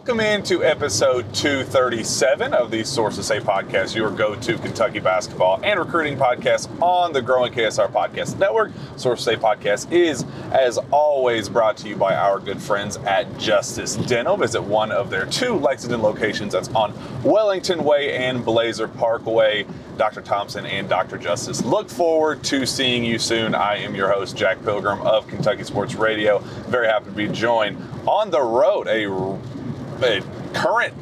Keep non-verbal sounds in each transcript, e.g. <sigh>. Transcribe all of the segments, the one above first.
Welcome into episode 237 of the Sources Say podcast, your go-to Kentucky basketball and recruiting podcast on the growing KSR Podcast Network. Sources Say podcast is, as always, brought to you by our good friends at Justice Dental. Visit one of their two Lexington locations that's on Wellington Way and Blazer Parkway. Dr. Thompson and Dr. Justice. Look forward to seeing you soon. I am your host, Jack Pilgrim of Kentucky Sports Radio. Very happy to be joined on the road, a, current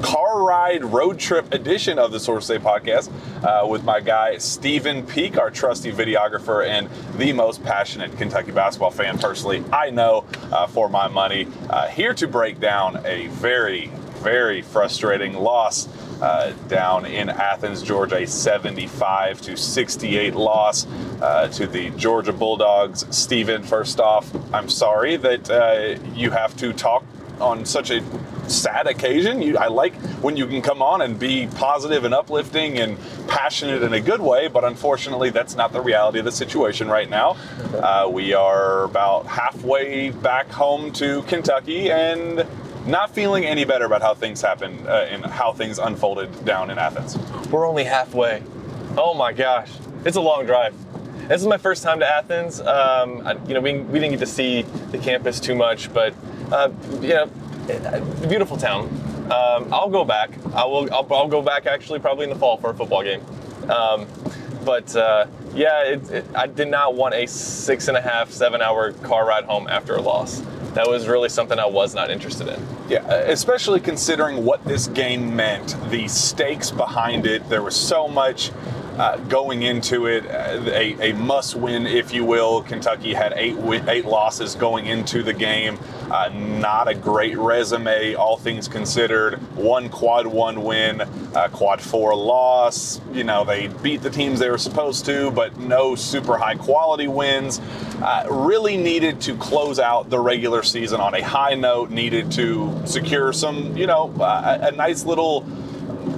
car ride road trip edition of the Source Say podcast uh, with my guy Stephen Peak, our trusty videographer and the most passionate Kentucky basketball fan personally I know uh, for my money. Uh, here to break down a very, very frustrating loss uh, down in Athens, Georgia, a 75 to 68 loss uh, to the Georgia Bulldogs. Stephen, first off, I'm sorry that uh, you have to talk on such a sad occasion. You, I like when you can come on and be positive and uplifting and passionate in a good way, but unfortunately, that's not the reality of the situation right now. Uh, we are about halfway back home to Kentucky and not feeling any better about how things happened uh, and how things unfolded down in Athens. We're only halfway. Oh my gosh, it's a long drive. This is my first time to Athens. Um, I, you know, we, we didn't get to see the campus too much, but uh, you know, beautiful town. Um, I'll go back. I will. I'll, I'll, go back actually probably in the fall for a football game. Um, but uh, yeah, it, it, I did not want a six and a half, seven hour car ride home after a loss that was really something I was not interested in. Yeah, especially considering what this game meant, the stakes behind it. There was so much uh, going into it, uh, a, a, must win, if you will. Kentucky had eight eight losses going into the game. Uh, not a great resume, all things considered. One quad one win, uh, quad four loss. You know, they beat the teams they were supposed to, but no super high quality wins. Uh, really needed to close out the regular season on a high note, needed to secure some, you know, uh, a nice little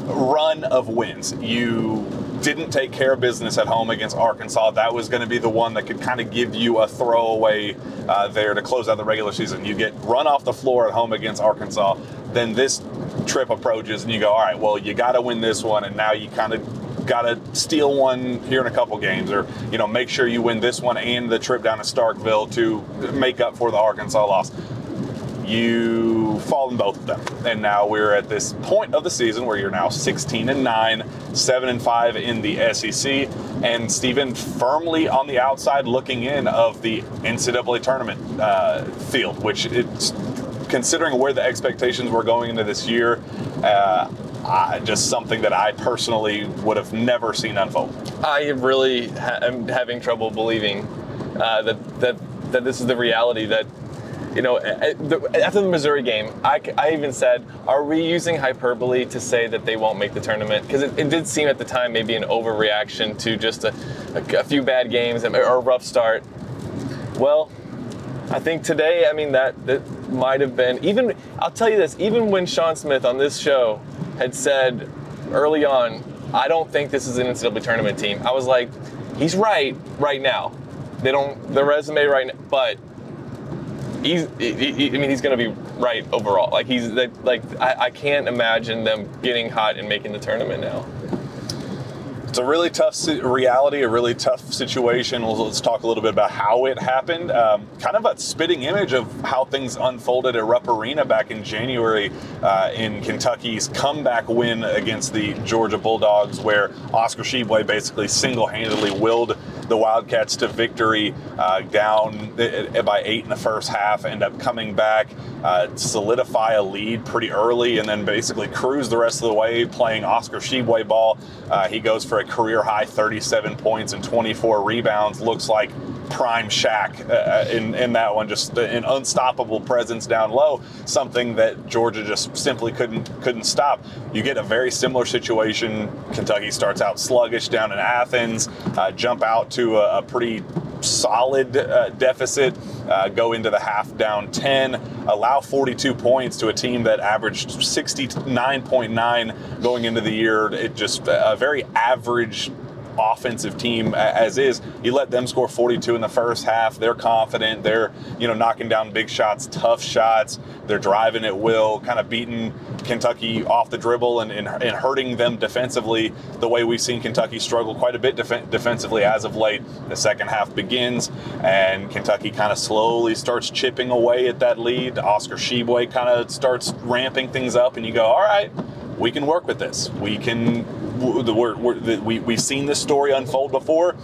run of wins. You didn't take care of business at home against Arkansas. That was going to be the one that could kind of give you a throwaway uh, there to close out the regular season. You get run off the floor at home against Arkansas. Then this trip approaches, and you go, all right, well, you got to win this one, and now you kind of got to steal one here in a couple games, or you know, make sure you win this one and the trip down to Starkville to make up for the Arkansas loss you fall in both of them. And now we're at this point of the season where you're now 16 and 9, 7 and 5 in the SEC, and Stephen firmly on the outside looking in of the NCAA tournament uh, field, which it's considering where the expectations were going into this year. Uh, uh, just something that I personally would have never seen unfold. I really ha- am having trouble believing uh, that that that this is the reality that you know, after the Missouri game, I, I even said, are we using hyperbole to say that they won't make the tournament? Because it, it, did seem at the time maybe an overreaction to just a, a, a few bad games or a rough start. Well, I think today, I mean, that, that might have been, even, I'll tell you this, even when Sean Smith on this show had said early on, I don't think this is an NCAA tournament team, I was like, he's right right now. They don't, the resume right now, but he's. He, I mean, he's going to be right overall. Like he's like I, I can't imagine them getting hot and making the tournament now. It's a really tough reality, a really tough situation. Let's talk a little bit about how it happened. Um, kind of a spitting image of how things unfolded at Rupp Arena back in January uh, in Kentucky's comeback win against the Georgia Bulldogs, where Oscar Tshiebwe basically single handedly willed the Wildcats to victory uh, down uh, by eight in the first half, end up coming back, uh, solidify a lead pretty early, and then basically cruise the rest of the way playing Oscar Tshiebwe ball. Uh, he goes for a career high 37 points and 24 rebounds. Looks like prime Shaq uh, in, in that one, just an unstoppable presence down low, something that Georgia just simply couldn't couldn't stop. You get a very similar situation. Kentucky starts out sluggish down in Athens, uh, jump out to a, a pretty solid uh, deficit, uh, go into the half down 10, allow 42 points to a team that averaged 69.9 going into the year. It just a very average offensive team as is. You let them score 42 in the first half. They're confident. They're you know knocking down big shots, tough shots. They're driving at will, kind of beating Kentucky off the dribble and, and, and hurting them defensively the way we've seen Kentucky struggle quite a bit def- defensively as of late. The second half begins and Kentucky kind of slowly starts chipping away at that lead. Oscar Tshiebwe kind of starts ramping things up, and you go, all right, we can work with this. We can we're, we're, we, we've seen this story unfold before.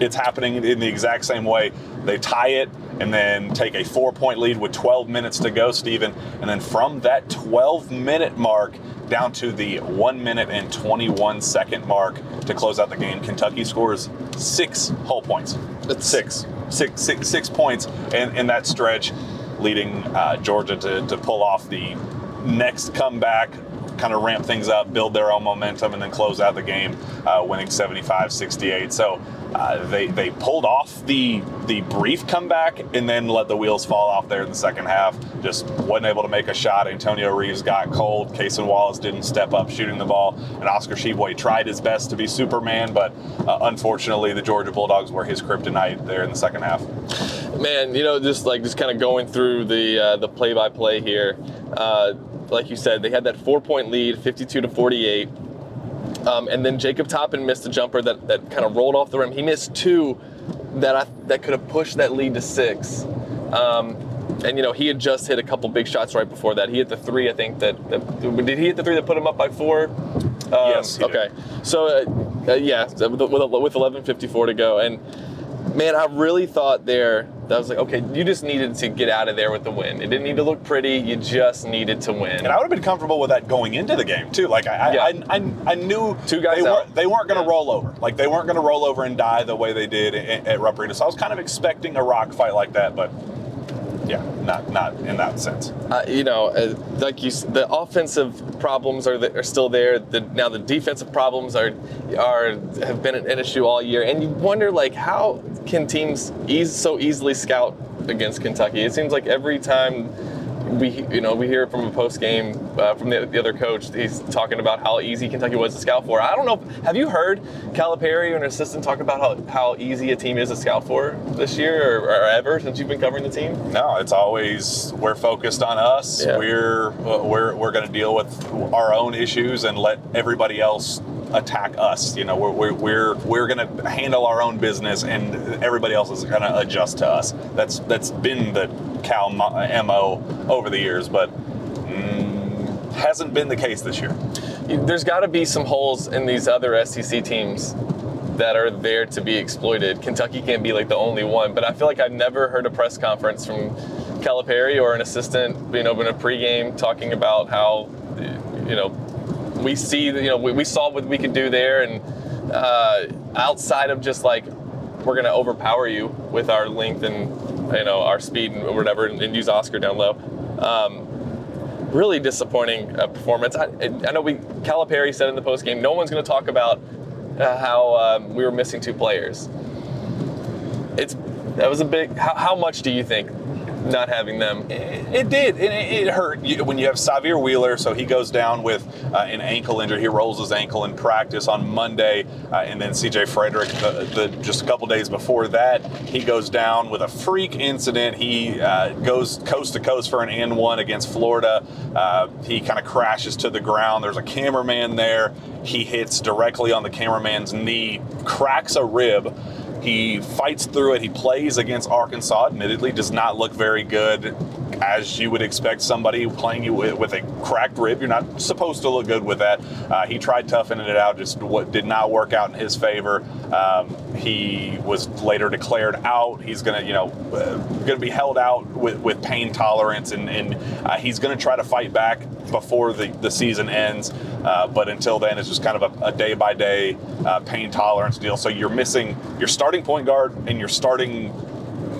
It's happening in the exact same way. They tie it and then take a four point lead with 12 minutes to go, Stephen. And then from that 12 minute mark down to the one minute and 21 second mark to close out the game, Kentucky scores six whole points. That's six, six, six, six points in, in that stretch, leading uh, Georgia to, to pull off the next comeback kind of ramp things up, build their own momentum, and then close out the game, uh, winning 75-68. So uh, they they pulled off the the brief comeback and then let the wheels fall off there in the second half. Just wasn't able to make a shot. Antonio Reeves got cold. Cason Wallace didn't step up shooting the ball, and Oscar Tshiebwe tried his best to be Superman, but uh, unfortunately the Georgia Bulldogs were his kryptonite there in the second half. Man, you know, just like just kind of going through the uh, the play by play here. Uh, like you said, they had that four point lead, 52 to 48. Um, and then Jacob Toppin missed a jumper that, that kind of rolled off the rim. He missed two that I, that could have pushed that lead to six. Um, and you know he had just hit a couple big shots right before that. He hit the three, I think that, that did he hit the three that put him up by four? Um, yes. Okay. So uh, uh, yeah, with, with, with 11:54 to go, and man, I really thought there that was like, okay, you just needed to get out of there with the win. It didn't need to look pretty. You just needed to win. And I would have been comfortable with that going into the game too. Like I, yeah. I, I, I, knew two guys they out. weren't they weren't going to yeah. roll over. Like they weren't going to roll over and die the way they did at, at Rupp Arena. So I was kind of expecting a rock fight like that, but yeah, not not in that sense. Uh, you know, uh, like you, the offensive problems are the, are still there. The, now the defensive problems are are have been an issue all year, and you wonder like how can teams ease, so easily scout against Kentucky? It seems like every time we you know we hear from a post game uh, from the, the, other coach. He's talking about how easy Kentucky was to scout for. I don't know. Have you heard Calipari or an assistant talk about how, how easy a team is to scout for this year or, or ever since you've been covering the team? No, it's always we're focused on us. Yeah. We're uh, we're we're going to deal with our own issues and let everybody else attack us. You know, we're we're we're, we're going to handle our own business, and everybody else is going to adjust to us. That's that's been the Cal mo over the years, but mm, hasn't been the case this year. There's got to be some holes in these other SEC teams that are there to be exploited. Kentucky can't be like the only one, but I feel like I've never heard a press conference from Calipari or an assistant, you know, in a pregame talking about how, you know, we see, you know, we, we saw what we could do there, and uh, outside of just like we're going to overpower you with our length and you know our speed and whatever, and, and use Oscar down low. Um, really disappointing uh, performance. I, I, know we Calipari said in the post game, no one's going to talk about uh, how um, we were missing two players. It's that was a big. How, how much do you think not having them. It, did. It, it hurt when you have Sahvir Wheeler. So he goes down with uh, an ankle injury. He rolls his ankle in practice on Monday, uh, and then C.J. Frederick, the, the, just a couple days before that, he goes down with a freak incident. He uh, goes coast to coast for an and one against Florida. Uh, he kind of crashes to the ground. There's a cameraman there. He hits directly on the cameraman's knee, cracks a rib. He fights through it. He plays against Arkansas, admittedly, does not look very good. As you would expect somebody playing you with, with, a cracked rib. You're not supposed to look good with that. Uh, he tried toughening it out, just what did not work out in his favor. Um, he was later declared out. He's to, you know, uh, to be held out with, with pain tolerance, and, and uh, he's to try to fight back before the, the season ends. Uh, but until then, it's just kind of a day by day pain tolerance deal. So you're missing your starting point guard and your starting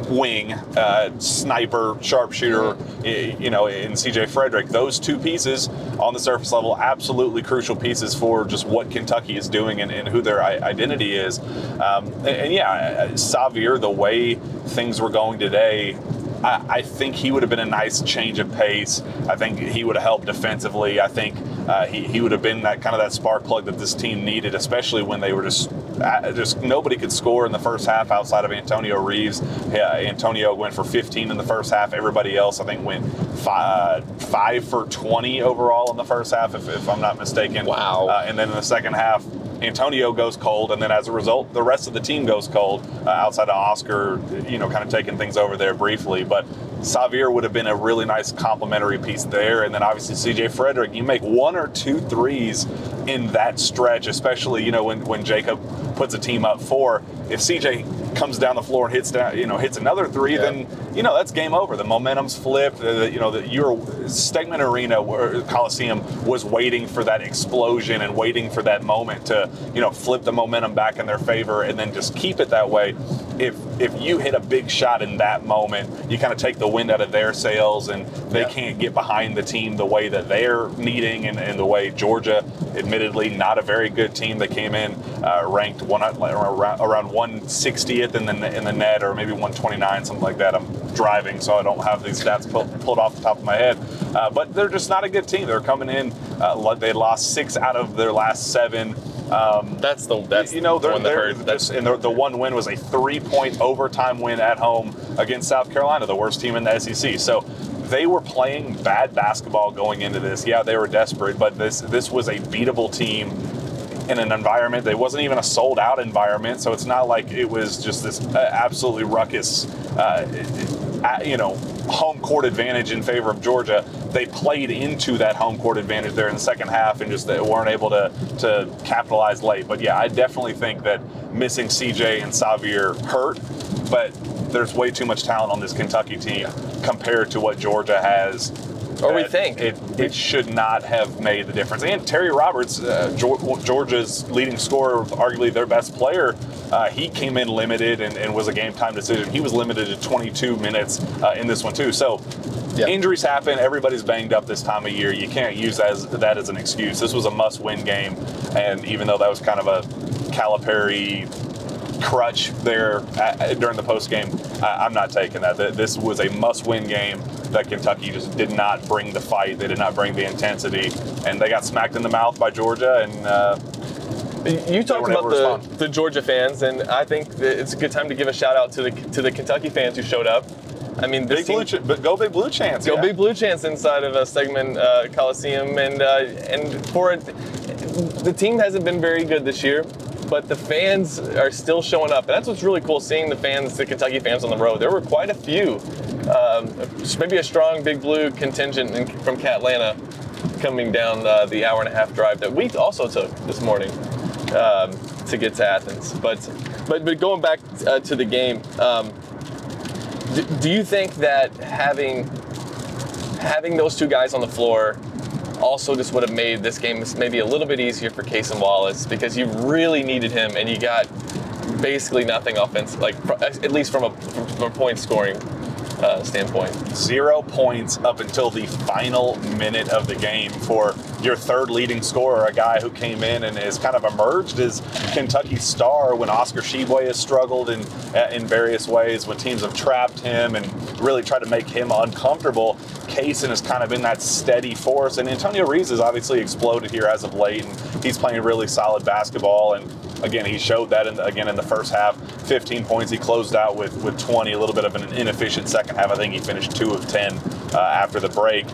wing, uh, sniper, sharpshooter, you know, in CJ Frederick. Those two pieces on the surface level, absolutely crucial pieces for just what Kentucky is doing and, and who their identity is. Um, and, and, yeah, Sahvir, the way things were going today, I, I, think he would have been a nice change of pace. I think he would have helped defensively. I think uh, he, he would have been that kind of that spark plug that this team needed, especially when they were just uh, just nobody could score in the first half outside of Antonio Reeves. Yeah, Antonio went for 15 in the first half. Everybody else, I think, went five, five for 20 overall in the first half, if, if I'm not mistaken. Wow. Uh, and then in the second half, Antonio goes cold, and then as a result, the rest of the team goes cold. Uh, outside of Oscar, you know, kind of taking things over there briefly, but Sahvir would have been a really nice complementary piece there. And then obviously CJ Frederick, you make one or two threes in that stretch, especially, you know, when, when Jacob puts a team up four. If CJ comes down the floor and hits down, you know, hits another three, yeah. then you know that's game over. The momentum's flipped. The, you know, the, your Stegeman Arena, where Coliseum was waiting for that explosion and waiting for that moment to, you know, flip the momentum back in their favor, and then just keep it that way. If if you hit a big shot in that moment, you kind of take the wind out of their sails, and they yeah. can't get behind the team the way that they're needing, and, and, the way Georgia, admittedly, not a very good team. that came in uh, ranked one around, around 160th in the in the net, or maybe 129, something like that. I'm driving, so I don't have these stats pulled, pulled off the top of my head. Uh, but they're just not a good team. They're coming in. Uh, they lost six out of their last seven. Um, that's the that's you know they're, the they're and the, the, one win was a three point overtime win at home against South Carolina, the worst team in the SEC. So they were playing bad basketball going into this. Yeah, they were desperate, but this this was a beatable team in an environment that wasn't even a sold out environment. So it's not like it was just this uh, absolutely ruckus, uh, you know, home court advantage in favor of Georgia. They played into that home court advantage there in the second half and just they weren't able to, to capitalize late. But yeah, I definitely think that missing CJ and Sahvir hurt, but there's way too much talent on this Kentucky team compared to what Georgia has or we think it, it should not have made the difference. And Terry Roberts, uh, Georgia's leading scorer, arguably their best player, uh, he came in limited and, and, was a game time decision. He was limited to 22 minutes uh, in this one too. So yep. injuries happen. Everybody's banged up this time of year. You can't use as, that as an excuse. This was a must-win game, and even though that was kind of a Calipari crutch there at, during the post game, I'm not taking that. This was a must-win game that Kentucky just did not bring the fight. They did not bring the intensity, and they got smacked in the mouth by Georgia. And uh, you talked about the, the Georgia fans, and I think it's a good time to give a shout out to the to the Kentucky fans who showed up. I mean, big team, blue ch- but go big blue chance. Go yeah. big blue chance inside of a Stegeman uh, Coliseum, and uh, and for it, the team hasn't been very good this year but the fans are still showing up. And that's what's really cool seeing the fans, the Kentucky fans on the road. There were quite a few um, maybe a strong Big Blue contingent in, from Catlanta coming down uh, the hour and a half drive that we also took this morning um, to get to Athens. But but but going back uh, to the game, um, do, do you think that having having those two guys on the floor also just would have made this game maybe a little bit easier for Cason Wallace because you really needed him and you got basically nothing offensive, like at least from a, from a point scoring uh, standpoint. Zero points up until the final minute of the game for your third leading scorer, a guy who came in and has kind of emerged as Kentucky's star when Oscar Tshiebwe has struggled in uh, in various ways, when teams have trapped him and really tried to make him uncomfortable. Cason has kind of been that steady force, and Antonio Reeves has obviously exploded here as of late, and he's playing really solid basketball. And again, he showed that in the, again in the first half. 15 points. He closed out with with 20. A little bit of an inefficient second half. I think he finished two of 10 uh, after the break.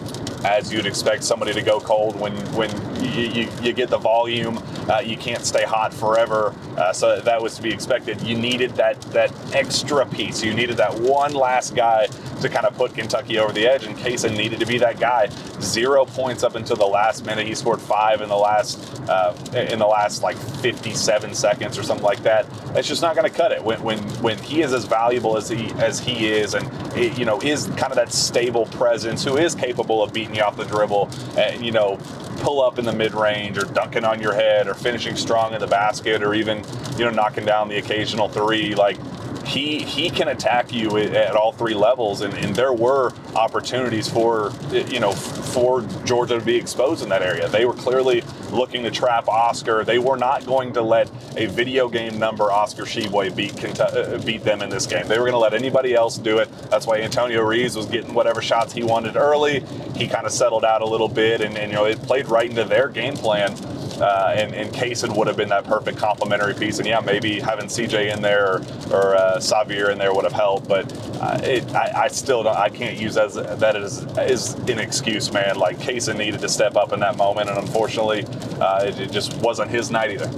as you'd expect somebody to go cold when when you, you, you get the volume. Uh, you can't stay hot forever, uh, so that was to be expected. You needed that that extra piece. You needed that one last guy to kind of put Kentucky over the edge, and Cason needed to be that guy. Zero points up until the last minute. He scored five in the last uh, in the last like 57 seconds or something like that. That's just not going to cut it when, when when he is as valuable as he as he is, and it, you know is kind of that stable presence who is capable of beating you off the dribble, and you know pull up in the mid range or dunking on your head or finishing strong in the basket or even you know knocking down the occasional three like he he can attack you at all three levels, and, and there were opportunities for you know for Georgia to be exposed in that area. They were clearly looking to trap Oscar. They were not going to let a video game number Oscar Tshiebwe beat uh, beat them in this game. They were going to let anybody else do it. That's why Antonio Reeves was getting whatever shots he wanted early. He kind of settled out a little bit, and, and you know it played right into their game plan uh, and, and Cason would have been that perfect complementary piece. And yeah, maybe having CJ in there or, or uh, Sahvir in there would have helped. But uh, it, I, I, still don't, I can't use as, that as, as an excuse, man. Like Cason needed to step up in that moment, and unfortunately, uh, it, it, just wasn't his night either.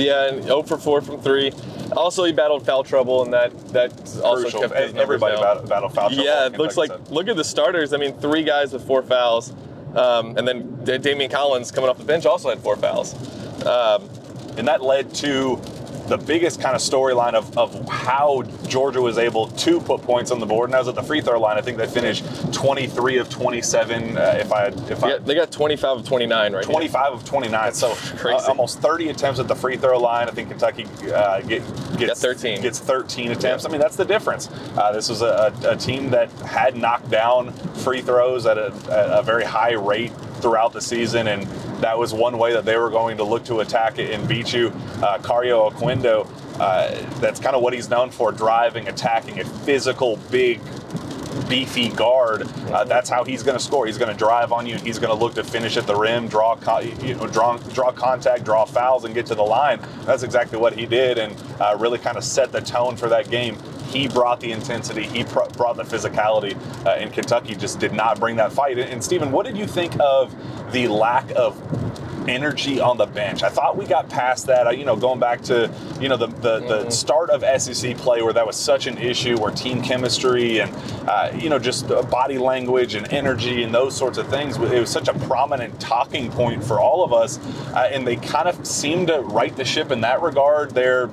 Yeah, and 0 for 4 from three. Also, he battled foul trouble, and that that also kept his everybody battled, battled foul trouble. Yeah, it looks like said. look at the starters. I mean, three guys with four fouls. Um, and then Daimion Collins coming off the bench also had four fouls. Um, and that led to the biggest kind of storyline of, of how Georgia was able to put points on the board. And that was at the free throw line. I think they finished 23 of 27. Uh, if I if yeah, I they got 25 of 29 right 25 of 29. So uh, almost 30 attempts at the free throw line. I think Kentucky uh, get, gets 13 gets 13 attempts. Yeah. I mean that's the difference. Uh, this was a, a, team that had knocked down free throws at a, at a very high rate throughout the season and that was one way that they were going to look to attack it and beat you. Uh, Kario Oquendo, uh, that's kind of what he's known for driving, attacking, a physical, big, beefy guard. Uh, that's how he's going to score. He's going to drive on you. He's going to look to finish at the rim, draw, you know, draw, draw contact, draw fouls, and get to the line. That's exactly what he did, and uh, really kind of set the tone for that game. He brought the intensity. He pr- brought the physicality, uh, and Kentucky just did not bring that fight. And, and Stephen, what did you think of the lack of energy on the bench. I thought we got past that. You know, going back to you know the the, mm-hmm. the start of SEC play where that was such an issue, where team chemistry and uh, you know just body language and energy and those sorts of things. It was such a prominent talking point for all of us, uh, and they kind of seemed to right the ship in that regard. There,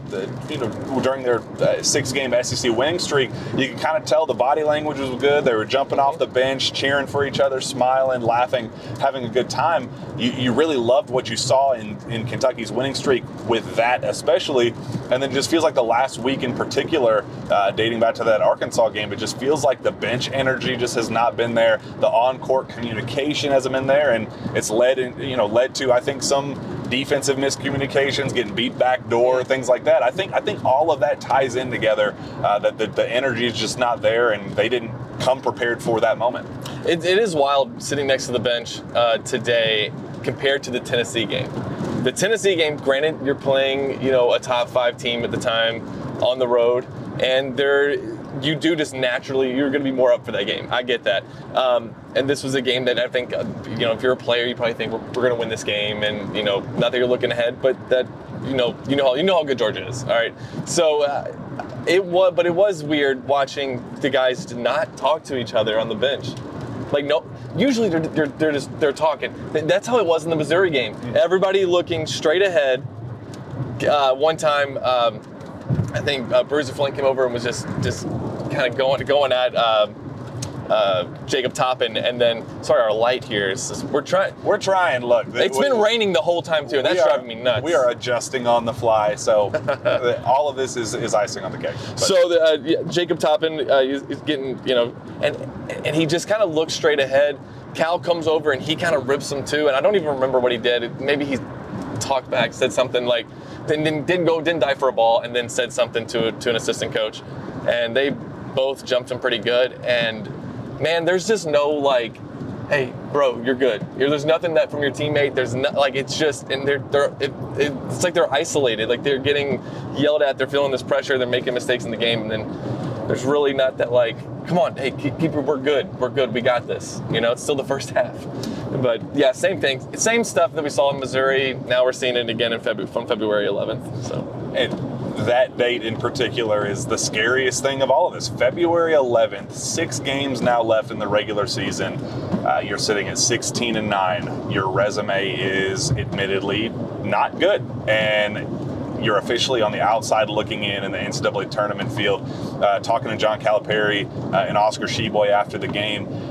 you know, during their uh, six-game SEC winning streak, you could kind of tell the body language was good. They were jumping off the bench, cheering for each other, smiling, laughing, having a good time. You, you really love loved what you saw in, in Kentucky's winning streak with that, especially. And then just feels like the last week in particular, uh, dating back to that Arkansas game, it just feels like the bench energy just has not been there. The on-court communication hasn't been there, and it's led, in, you know, led to I think some defensive miscommunications, getting beat back door, things like that. I think I think all of that ties in together. Uh, that the, the energy is just not there, and they didn't come prepared for that moment. it, it is wild sitting next to the bench uh, today compared to the Tennessee game. The Tennessee game, granted, you're playing, you know, a top five team at the time on the road, and there you do just naturally you're going to be more up for that game. I get that. Um, and this was a game that I think uh, you know if you're a player, you probably think we're, we're going to win this game, and you know not that you're looking ahead, but that you know you know how you know how good Georgia is. All right, so. Uh, it was, but it was weird watching the guys not talk to each other on the bench. Like no, usually they're, they're, they're just they're talking. That's how it was in the Missouri game. Everybody looking straight ahead. Uh, one time, um, I think uh, Bruiser Flint came over and was just just kind of going going at. Um, uh, Jacob Toppin, and then sorry, our light here is just, we're trying. We're trying. Look, it's been raining the whole time too, and that's are, driving me nuts. We are adjusting on the fly, so <laughs> all of this is, is icing on the cake. But. So the, uh, yeah, Jacob Toppin uh, is, is, getting you know, and and he just kind of looks straight ahead. Cal comes over and he kind of rips him too, and I don't even remember what he did. Maybe he talked back, said something like, then didn't go, didn't die for a ball, and then said something to to an assistant coach, and they both jumped him pretty good and man, there's just no like, hey, bro, you're good. There's nothing that from your teammate. There's not like it's just and they're they're it, it's like they're isolated. Like they're getting yelled at. They're feeling this pressure. They're making mistakes in the game, and then There's really not that like, come on, hey, keep, keep we're good, we're good, we got this. You know, it's still the first <laughs> half. But yeah, same thing, same stuff that we saw in Missouri. Now we're seeing it again in February from February 11th. So. And that date in particular is the scariest thing of all of this. February 11th, six games now left in the regular season. Uh, you're sitting at 16 and 9. Your resume is admittedly not good. And you're officially on the outside looking in in the NCAA tournament field. Uh, talking to John Calipari uh, and Oscar Tshiebwe after the game,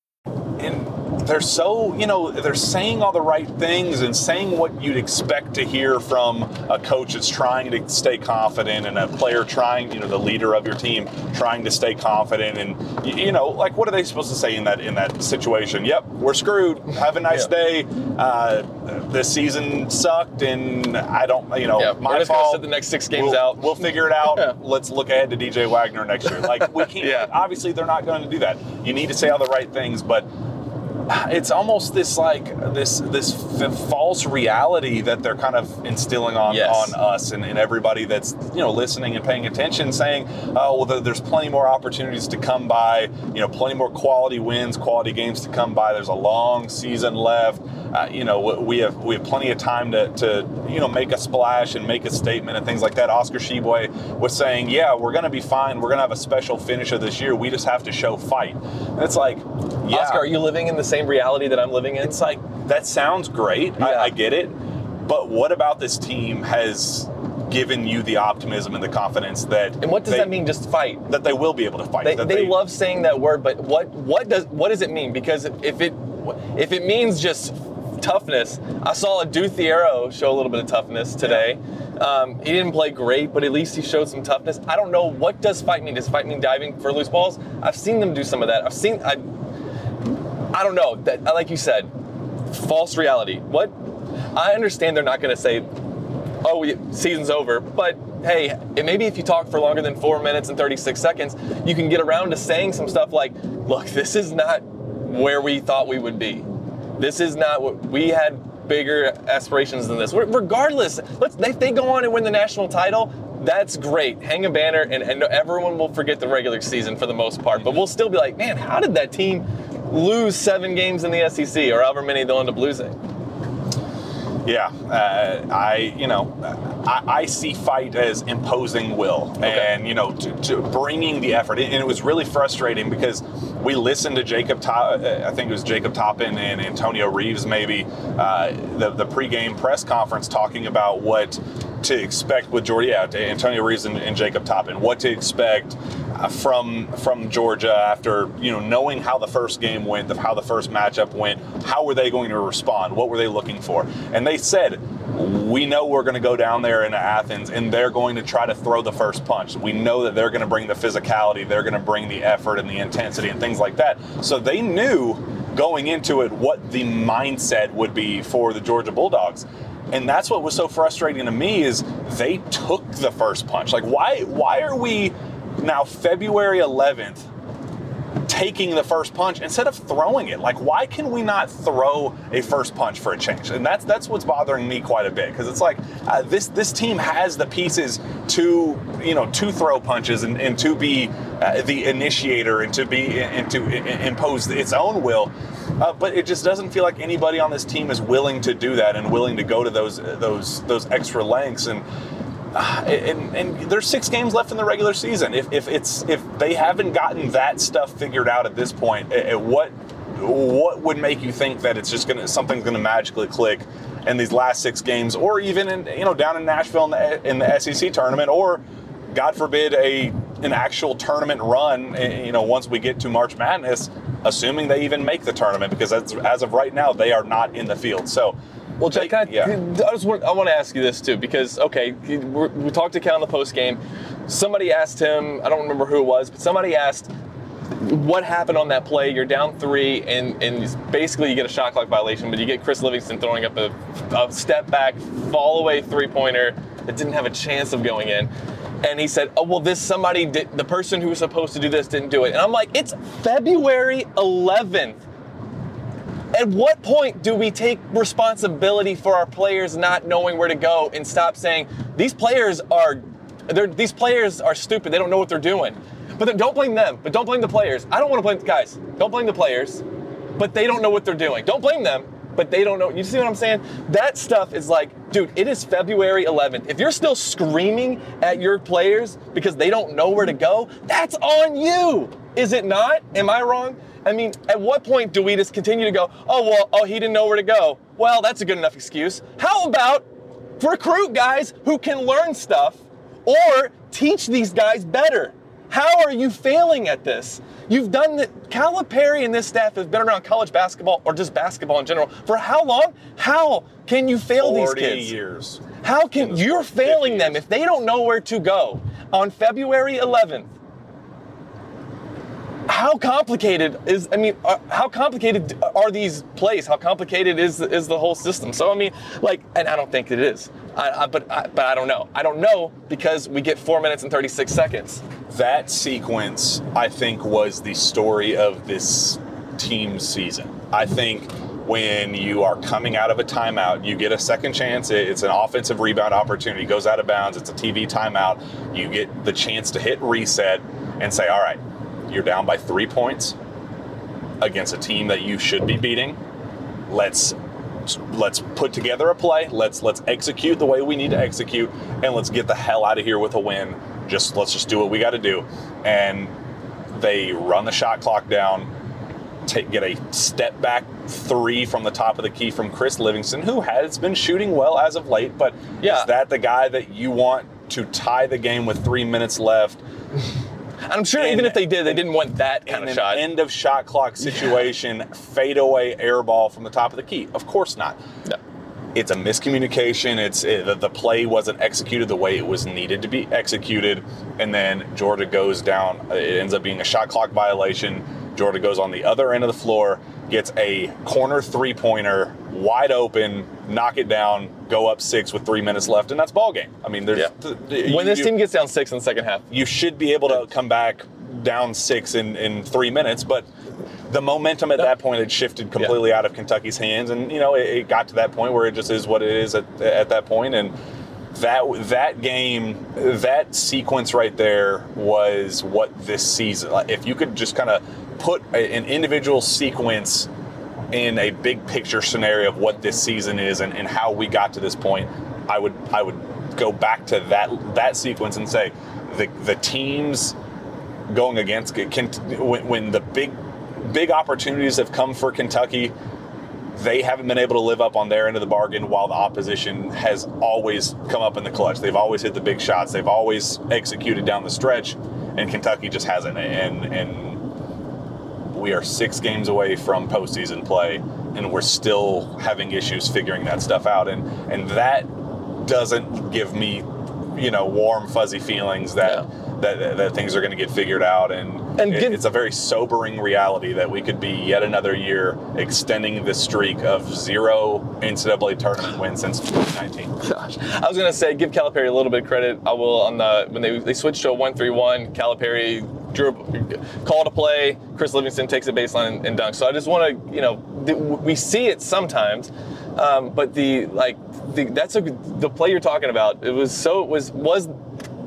they're so you know they're saying all the right things and saying what you'd expect to hear from a coach that's trying to stay confident and a player trying you know the leader of your team trying to stay confident and you know like what are they supposed to say in that in that situation? Yep we're screwed. Have a nice yeah. day. Uh, this season sucked and i don't you know yeah, my fault. the next six games we'll, out. we'll figure it out. <laughs> Yeah. let's look ahead to dj wagner next year. Like we can't <laughs> obviously they're not going to do that. You need to say all the right things but it's almost this like this this f- false reality that they're kind of instilling on yes. on us and, and, everybody that's you know listening and paying attention, saying, "Oh, well, there's plenty more opportunities to come by. You know, plenty more quality wins, quality games to come by. There's a long season left. Uh, you know, we have we have plenty of time to, to you know make a splash and make a statement and things like that." Oscar Tshiebwe was saying, "Yeah, we're going to be fine. We're going to have a special finisher this year. We just have to show fight." And it's like, yeah. Oscar, are you living in the same reality that I'm living in? It's like that sounds great. Yeah. I, I get it, but what about this team has given you the optimism and the confidence that and what does they, that mean just fight that they will be able to fight they, they, they, love saying that word but what what does what does it mean because if it if it means just toughness i saw a Thiero show a little bit of toughness today yeah. um, he didn't play great but at least he showed some toughness i don't know what does fight mean does fight mean diving for loose balls i've seen them do some of that i've seen i I don't know. That like you said, false reality. What? I understand they're not going to say, "Oh, season's over," but hey, maybe if you talk for longer than four minutes and 36 seconds, you can get around to saying some stuff like, "Look, this is not where we thought we would be. This is not what we had." Bigger aspirations than this. Regardless, let's if they go on and win the national title, that's great. Hang a banner, and, and everyone will forget the regular season for the most part. But we'll still be like, man, how did that team lose seven games in the SEC or however many they'll end up losing. Yeah, uh, I you know I, I, see fight as imposing will okay. and you know to, to, bringing the effort and it was really frustrating because we listened to Jacob Top, uh, I think it was Jacob Toppin and Antonio Reeves maybe uh, the the pregame press conference talking about what to expect with Georgia, yeah, Antonio Reeves and, and Jacob Toppin, what to expect Uh, from from Georgia after you know knowing how the first game went, how the first matchup went, how were they going to respond? What were they looking for? And they said, we know we're going to go down there into Athens and they're going to try to throw the first punch. We know that they're going to bring the physicality, they're going to bring the effort and the intensity and things like that. So they knew going into it what the mindset would be for the Georgia Bulldogs and that's what was so frustrating to me is they took the first punch like why why are we now february 11th taking the first punch instead of throwing it like why can we not throw a first punch for a change and that's that's what's bothering me quite a bit because it's like uh, this this team has the pieces to you know to throw punches and, and to be uh, the initiator and to be and to impose its own will uh, but it just doesn't feel like anybody on this team is willing to do that and willing to go to those those those extra lengths and. <sighs> And, and, there's six games left in the regular season. If, if it's if they haven't gotten that stuff figured out at this point, at what what would make you think that it's just gonna something's gonna magically click in these last six games, or even in you know down in Nashville in the, in the SEC tournament, or God forbid a an actual tournament run, eh, you know, once we get to March Madness, assuming they even make the tournament, because as, as of right now, they are not in the field. So Well, Jack, I, Yeah. I just want, I want to ask you this too because okay, we're, we talked to Cal in the post game. Somebody asked him, I don't remember who it was, but somebody asked what happened on that play. You're down three, and and basically you get a shot clock violation, but you get Chris Livingston throwing up a, a step back, fall away three pointer that didn't have a chance of going in. And he said, "Oh well, this somebody did. The person who was supposed to do this didn't do it." And I'm like, "It's February 11th. At what point do we take responsibility for our players not knowing where to go and stop saying these players are these players are stupid. They don't know what they're doing. But don't blame them. But don't blame the players. I don't want to blame guys. Don't blame the players. But they don't know what they're doing. Don't blame them. But they don't know. You see what I'm saying? That stuff is like, dude, it is February 11th. If you're still screaming at your players because they don't know where to go, that's on you. Is it not? Am I wrong? I mean, at what point do we just continue to go, oh, well, oh, he didn't know where to go? Well, that's a good enough excuse. How about recruit guys who can learn stuff or teach these guys better? How are you failing at this? You've done that. Calipari and this staff have been around college basketball or just basketball in general for how long? How can you fail these 40 kids? years. How can you're failing them if they don't know where to go on February 11th? How complicated is I mean, uh, how complicated are these plays? How complicated is is the whole system? So I mean, like, and I don't think it is. I, I, but I, but I don't know. I don't know because we get four minutes and 36 seconds. That sequence, I think, was the story of this team's season. I think when you are coming out of a timeout, you get a second chance. It's an offensive rebound opportunity, goes out of bounds. It's a TV timeout. You get the chance to hit reset and say, all right, you're down by three points against a team that you should be beating. Let's let's put together a play. Let's let's execute the way we need to execute, and let's get the hell out of here with a win. Just let's just do what we got to do. And they run the shot clock down, take get a step back three from the top of the key from Chris Livingston, who has been shooting well as of late. But Yeah. is that the guy that you want to tie the game with three minutes left? And I'm sure And- even if they did, they didn't want that kind in of shot. end of shot clock situation, fadeaway air ball from the top of the key? Of course not. No. It's a miscommunication. It's it, the- the play wasn't executed the way it was needed to be executed, and then Georgia goes down. It ends up being a shot clock violation. Georgia goes on the other end of the floor, gets a corner three pointer, wide open, knock it down, go up six with three minutes left, and that's ball game. I mean, there's Yeah. th- th- when this you- team gets down six in the second half, you should be able to come back down six in, in three minutes, but the momentum at that point had shifted completely out of Kentucky's hands, and you know it, it got to that point where it just is what it is at, at that point, and that that game, that sequence right there was what this season. Like, if you could just kind of put a, an individual sequence in a big picture scenario of what this season is and, and how we got to this point, I would I would go back to that that sequence and say the the teams going against can when, when the big big opportunities have come for Kentucky, they haven't been able to live up on their end of the bargain while the opposition has always come up in the clutch. They've always hit the big shots. They've always executed down the stretch, and Kentucky just hasn't. And and we are six games away from postseason play, and we're still having issues figuring that stuff out. And and that doesn't give me, you know, warm fuzzy feelings that that, that, that things are going to get figured out. And, And it- it's a very sobering reality that we could be yet another year extending the streak of zero NCAA tournament wins since 2019. <laughs> Gosh. I was gonna say give Calipari a little bit of credit. I will on the when they they switched to a one-three-one. Calipari drew called a play. Chris Livingston takes a baseline and, and dunks. So I just want to you know th- we see it sometimes, um, but the like the, that's a the play you're talking about. It was so it was was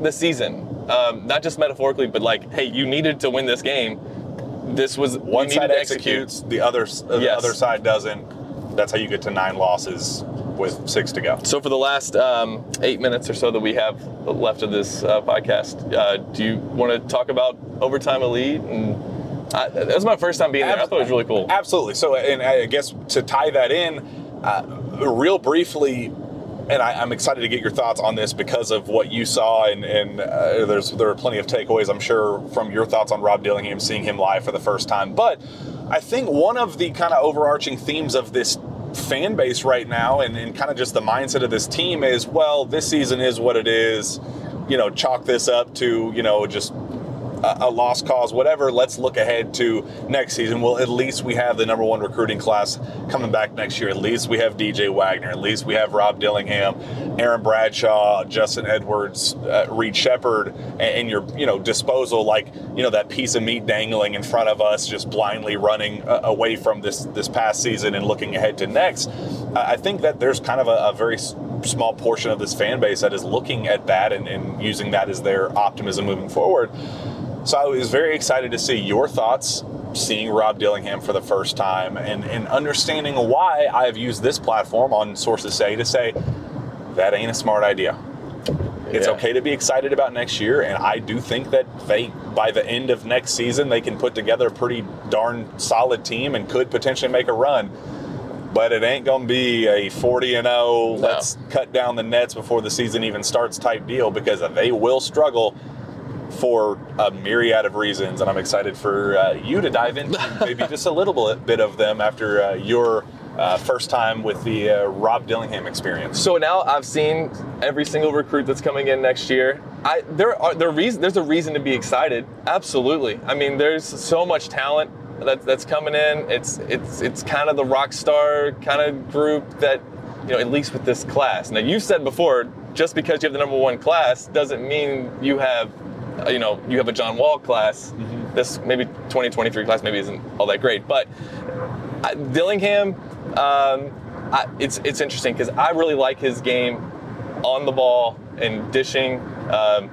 the season, um, not just metaphorically, but like hey, you needed to win this game. This was One side to execute. executes, the other s- the Yes. other side doesn't. That's how you get to nine losses with six to go. So for the last um, eight minutes or so that we have left of this uh, podcast, uh, do you want to talk about overtime elite? And I, that was my first time being there. I thought it was really cool. Absolutely. So, and I guess to tie that in, uh, real briefly, and I, I'm excited to get your thoughts on this because of what you saw, and, and uh, there's there are plenty of takeaways, I'm sure, from your thoughts on Rob Dillingham, seeing him live for the first time. But I think one of the kind of overarching themes of this fan base right now and, and kind of just the mindset of this team is, well, this season is what it is. You know, chalk this up to, you know, just a, lost cause, whatever. Let's look ahead to next season. Well, at least we have the number one recruiting class coming back next year. At least we have DJ Wagner. At least we have Rob Dillingham, Aaron Bradshaw, Justin Edwards, uh, Reed Sheppard, and, and, your you know disposal like you know that piece of meat dangling in front of us, just blindly running uh, away from this this past season and looking ahead to next. I think that there's kind of a, a very small portion of this fan base that is looking at that and, and using that as their optimism moving forward. So I was very excited to see your thoughts seeing Rob Dillingham for the first time and, and understanding why I have used this platform on Sources Say to say that ain't a smart idea. It's yeah. okay to be excited about next year, and I do think that they, by the end of next season, they can put together a pretty darn solid team and could potentially make a run. But it ain't going to be a 40 and 0, no. let's cut down the nets before the season even starts type deal because they will struggle for a myriad of reasons, and I'm excited for uh, you to dive into <laughs> maybe just a little bit of them after uh, your uh, first time with the uh, Rob Dillingham experience. So now I've seen every single recruit that's coming in next year. I, there are there reason, there's a reason to be excited. Absolutely. I mean, there's so much talent that, that's coming in. It's it's it's kind of the rock star kind of group that you know at least with this class. Now you said before, just because you have the number one class doesn't mean you have you know, you have a John Wall class. Mm-hmm. This maybe 2023 class maybe isn't all that great, but uh, Dillingham, um, I, it's it's interesting because I really like his game on the ball and dishing. Um,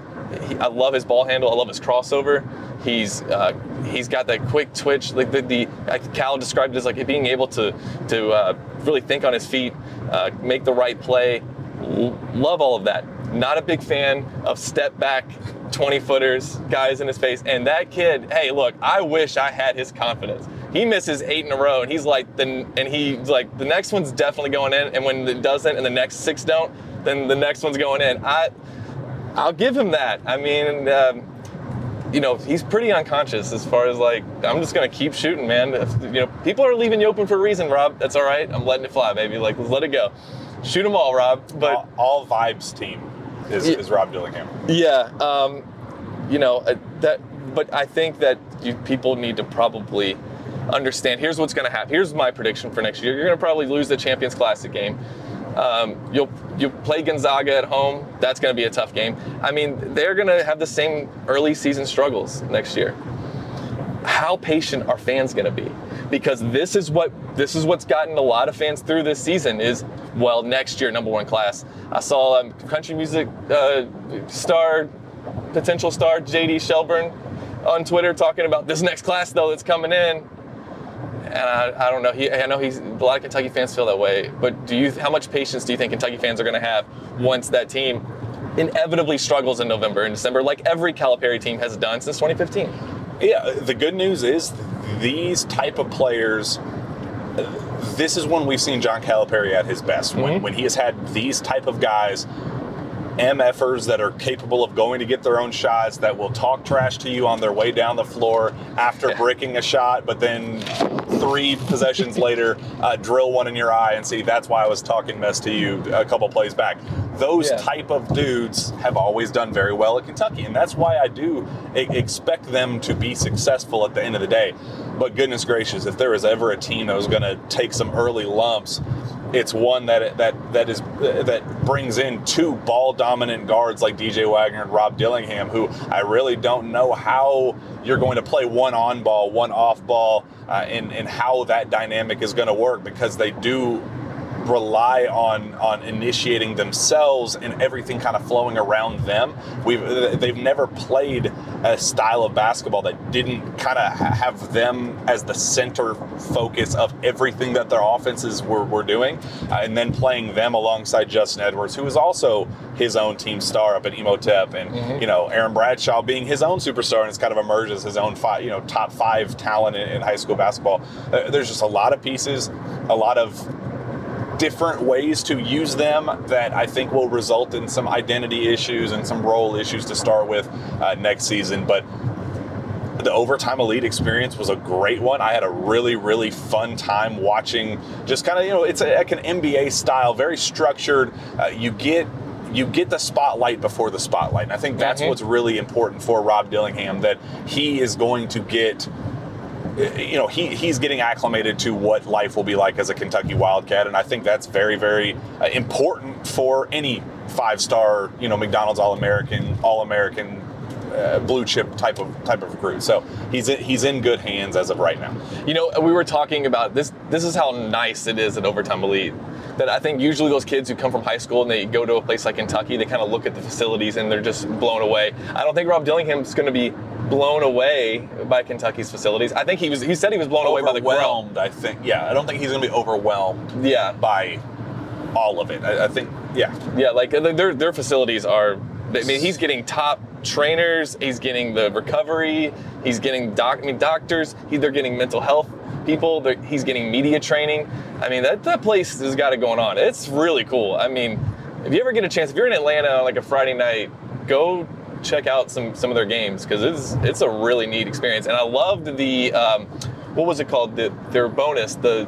he, I love his ball handle. I love his crossover. He's uh, he's got that quick twitch. Like the, the Cal described it as like being able to to uh, really think on his feet, uh, make the right play. L- love all of that. Not a big fan of step back 20 footers, guys in his face. And that kid, hey, look, I wish I had his confidence. He misses eight in a row, and he's like, the, and he's like, the next one's definitely going in. And when it doesn't, and the next six don't, then the next one's going in. I, I'll give him that. I mean, um, you know, he's pretty unconscious as far as like, I'm just gonna keep shooting, man. If, you know, people are leaving you open for a reason, Rob. That's all right. I'm letting it fly, baby. Like, let it go. Shoot them all, Rob. But all, all vibes team is, is Rob Dillingham. Yeah, um, you know uh, that. But I think that you, people need to probably understand. Here's what's going to happen. Here's my prediction for next year. You're going to probably lose the Champions Classic game. Um, you'll you play Gonzaga at home. That's going to be a tough game. I mean, they're going to have the same early season struggles next year. How patient are fans going to be? Because this is what this is what's gotten a lot of fans through this season is well next year number one class. I saw um, country music uh, star, potential star JD Shelburne on Twitter talking about this next class though that's coming in. And I, I don't know. He, I know he's a lot of Kentucky fans feel that way. But do you? How much patience do you think Kentucky fans are going to have once that team inevitably struggles in November and December, like every Calipari team has done since 2015? Yeah. The good news is these type of players this is when we've seen John Calipari at his best. Mm-hmm. When, when he has had these type of guys, MFers that are capable of going to get their own shots, that will talk trash to you on their way down the floor after yeah. breaking a shot, but then three possessions <laughs> later, uh, drill one in your eye and see that's why I was talking mess to you a couple plays back. Those yeah. type of dudes have always done very well at Kentucky, and that's why I do expect them to be successful at the end of the day. But goodness gracious, if there was ever a team that was going to take some early lumps, it's one that that that is that brings in two ball dominant guards like DJ Wagner and Rob Dillingham, who I really don't know how you're going to play one on ball, one off ball, uh, and and how that dynamic is going to work because they do rely on on initiating themselves and everything kind of flowing around them. We've they've never played a style of basketball that didn't kind of have them as the center focus of everything that their offenses were, were doing, uh, and then playing them alongside Justin Edwards, who is also his own team star up at Imhotep, and mm-hmm. you know Aaron Bradshaw being his own superstar and has kind of emerged as his own five, you know top five talent in, in high school basketball. Uh, there's just a lot of pieces, a lot of different ways to use them that I think will result in some identity issues and some role issues to start with uh, next season. But the overtime elite experience was a great one. I had a really, really fun time watching. Just kind of, you know, it's a, like an NBA style, very structured. Uh, you get you get the spotlight before the spotlight. And I think that's Mhm. what's really important for Rob Dillingham that he is going to get you know he he's getting acclimated to what life will be like as a Kentucky Wildcat and I think that's very very uh, important for any five-star, you know, McDonald's All-American, All-American uh, blue chip type of type of recruit. So he's in, he's in good hands as of right now. You know, we were talking about this. This is how nice it is at Overtime Elite. That I think usually those kids who come from high school and they go to a place like Kentucky, they kind of look at the facilities and they're just blown away. I don't think Rob Dillingham's going to be blown away by Kentucky's facilities. I think he was. He said he was blown away by the overwhelmed, I think. Yeah, I don't think he's going to be overwhelmed Yeah, by all of it. I, I think, yeah, yeah. Like their their facilities are. I mean, he's getting top trainers. He's getting the recovery. He's getting doc. I mean, doctors. He, they're getting mental health people. He's getting media training. I mean, that that place has got it going on. It's really cool. I mean, if you ever get a chance, if you're in Atlanta on like a Friday night, go check out some some of their games because it's it's a really neat experience. And I loved the um, what was it called? The their bonus. The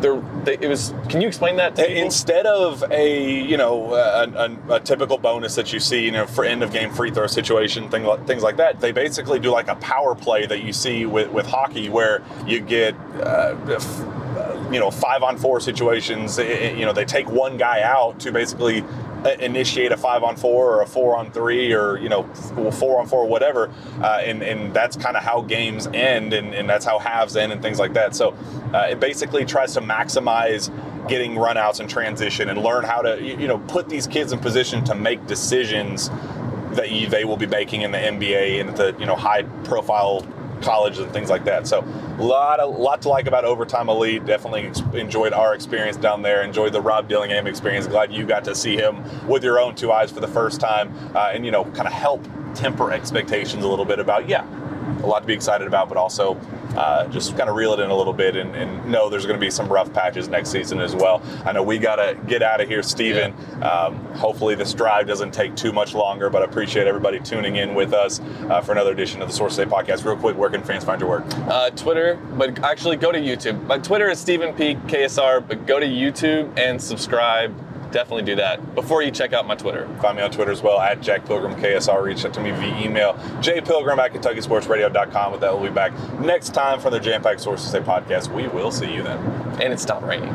they, it was. Can you explain that? To? Instead of a you know a, a, a typical bonus that you see you know for end of game free throw situation thing, like- things like that, they basically do like a power play that you see with, with hockey where you get uh, f- uh, you know five on four situations. You know they take one guy out to basically initiate a five on four or a four on three or you know four on four whatever uh, and, and that's kind of how games end and, and that's how halves end and things like that. So uh, it basically tries to maximize getting runouts and transition and learn how to you know put these kids in position to make decisions that you, they will be making in the NBA and the you know high profile colleges and things like that. So a lot a lot to like about overtime elite. Definitely enjoyed our experience down there. Enjoyed the Rob Dillingham experience. Glad you got to see him with your own two eyes for the first time, uh, and you know kind of help temper expectations a little bit about yeah, a lot to be excited about, but also. Uh, just kind of reel it in a little bit and, and know there's going to be some rough patches next season as well. I know we got to get out of here, Steven. Um, hopefully, this drive doesn't take too much longer, but I appreciate everybody tuning in with us uh, for another edition of the Sources Say podcast. Real quick, where can fans find your work? uh, Twitter, but actually go to YouTube. My Twitter is Stephen P KSR, but go to YouTube and subscribe. Definitely do that before you check out my Twitter. Find me on Twitter as well at Jack Pilgrim KSR. Reach out to me via email, jpilgrim at KentuckySportsRadio.com. With that, we'll be back next time for the Jam Pack Sources Say podcast. We will see you then. And it stopped raining.